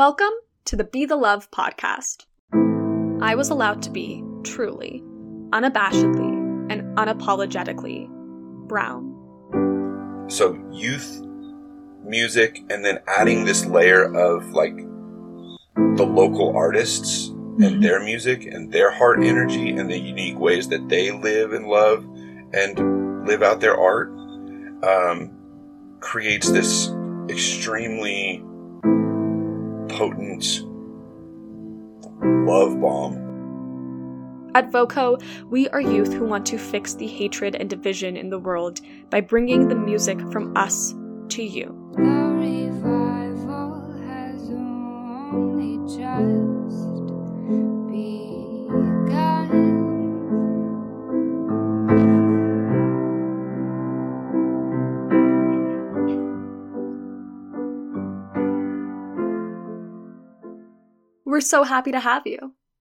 Welcome to the Be the Love podcast. I was allowed to be, truly, unabashedly, and unapologetically brown. So, youth music, and then adding this layer of like the local artists and their music and their heart energy and the unique ways that they live and love and live out their art um, creates this extremely potent love bomb. At Voco, we are youth who want to fix the hatred and division in the world by bringing the music from us to you. The revival has only just begun. We're so happy to have you.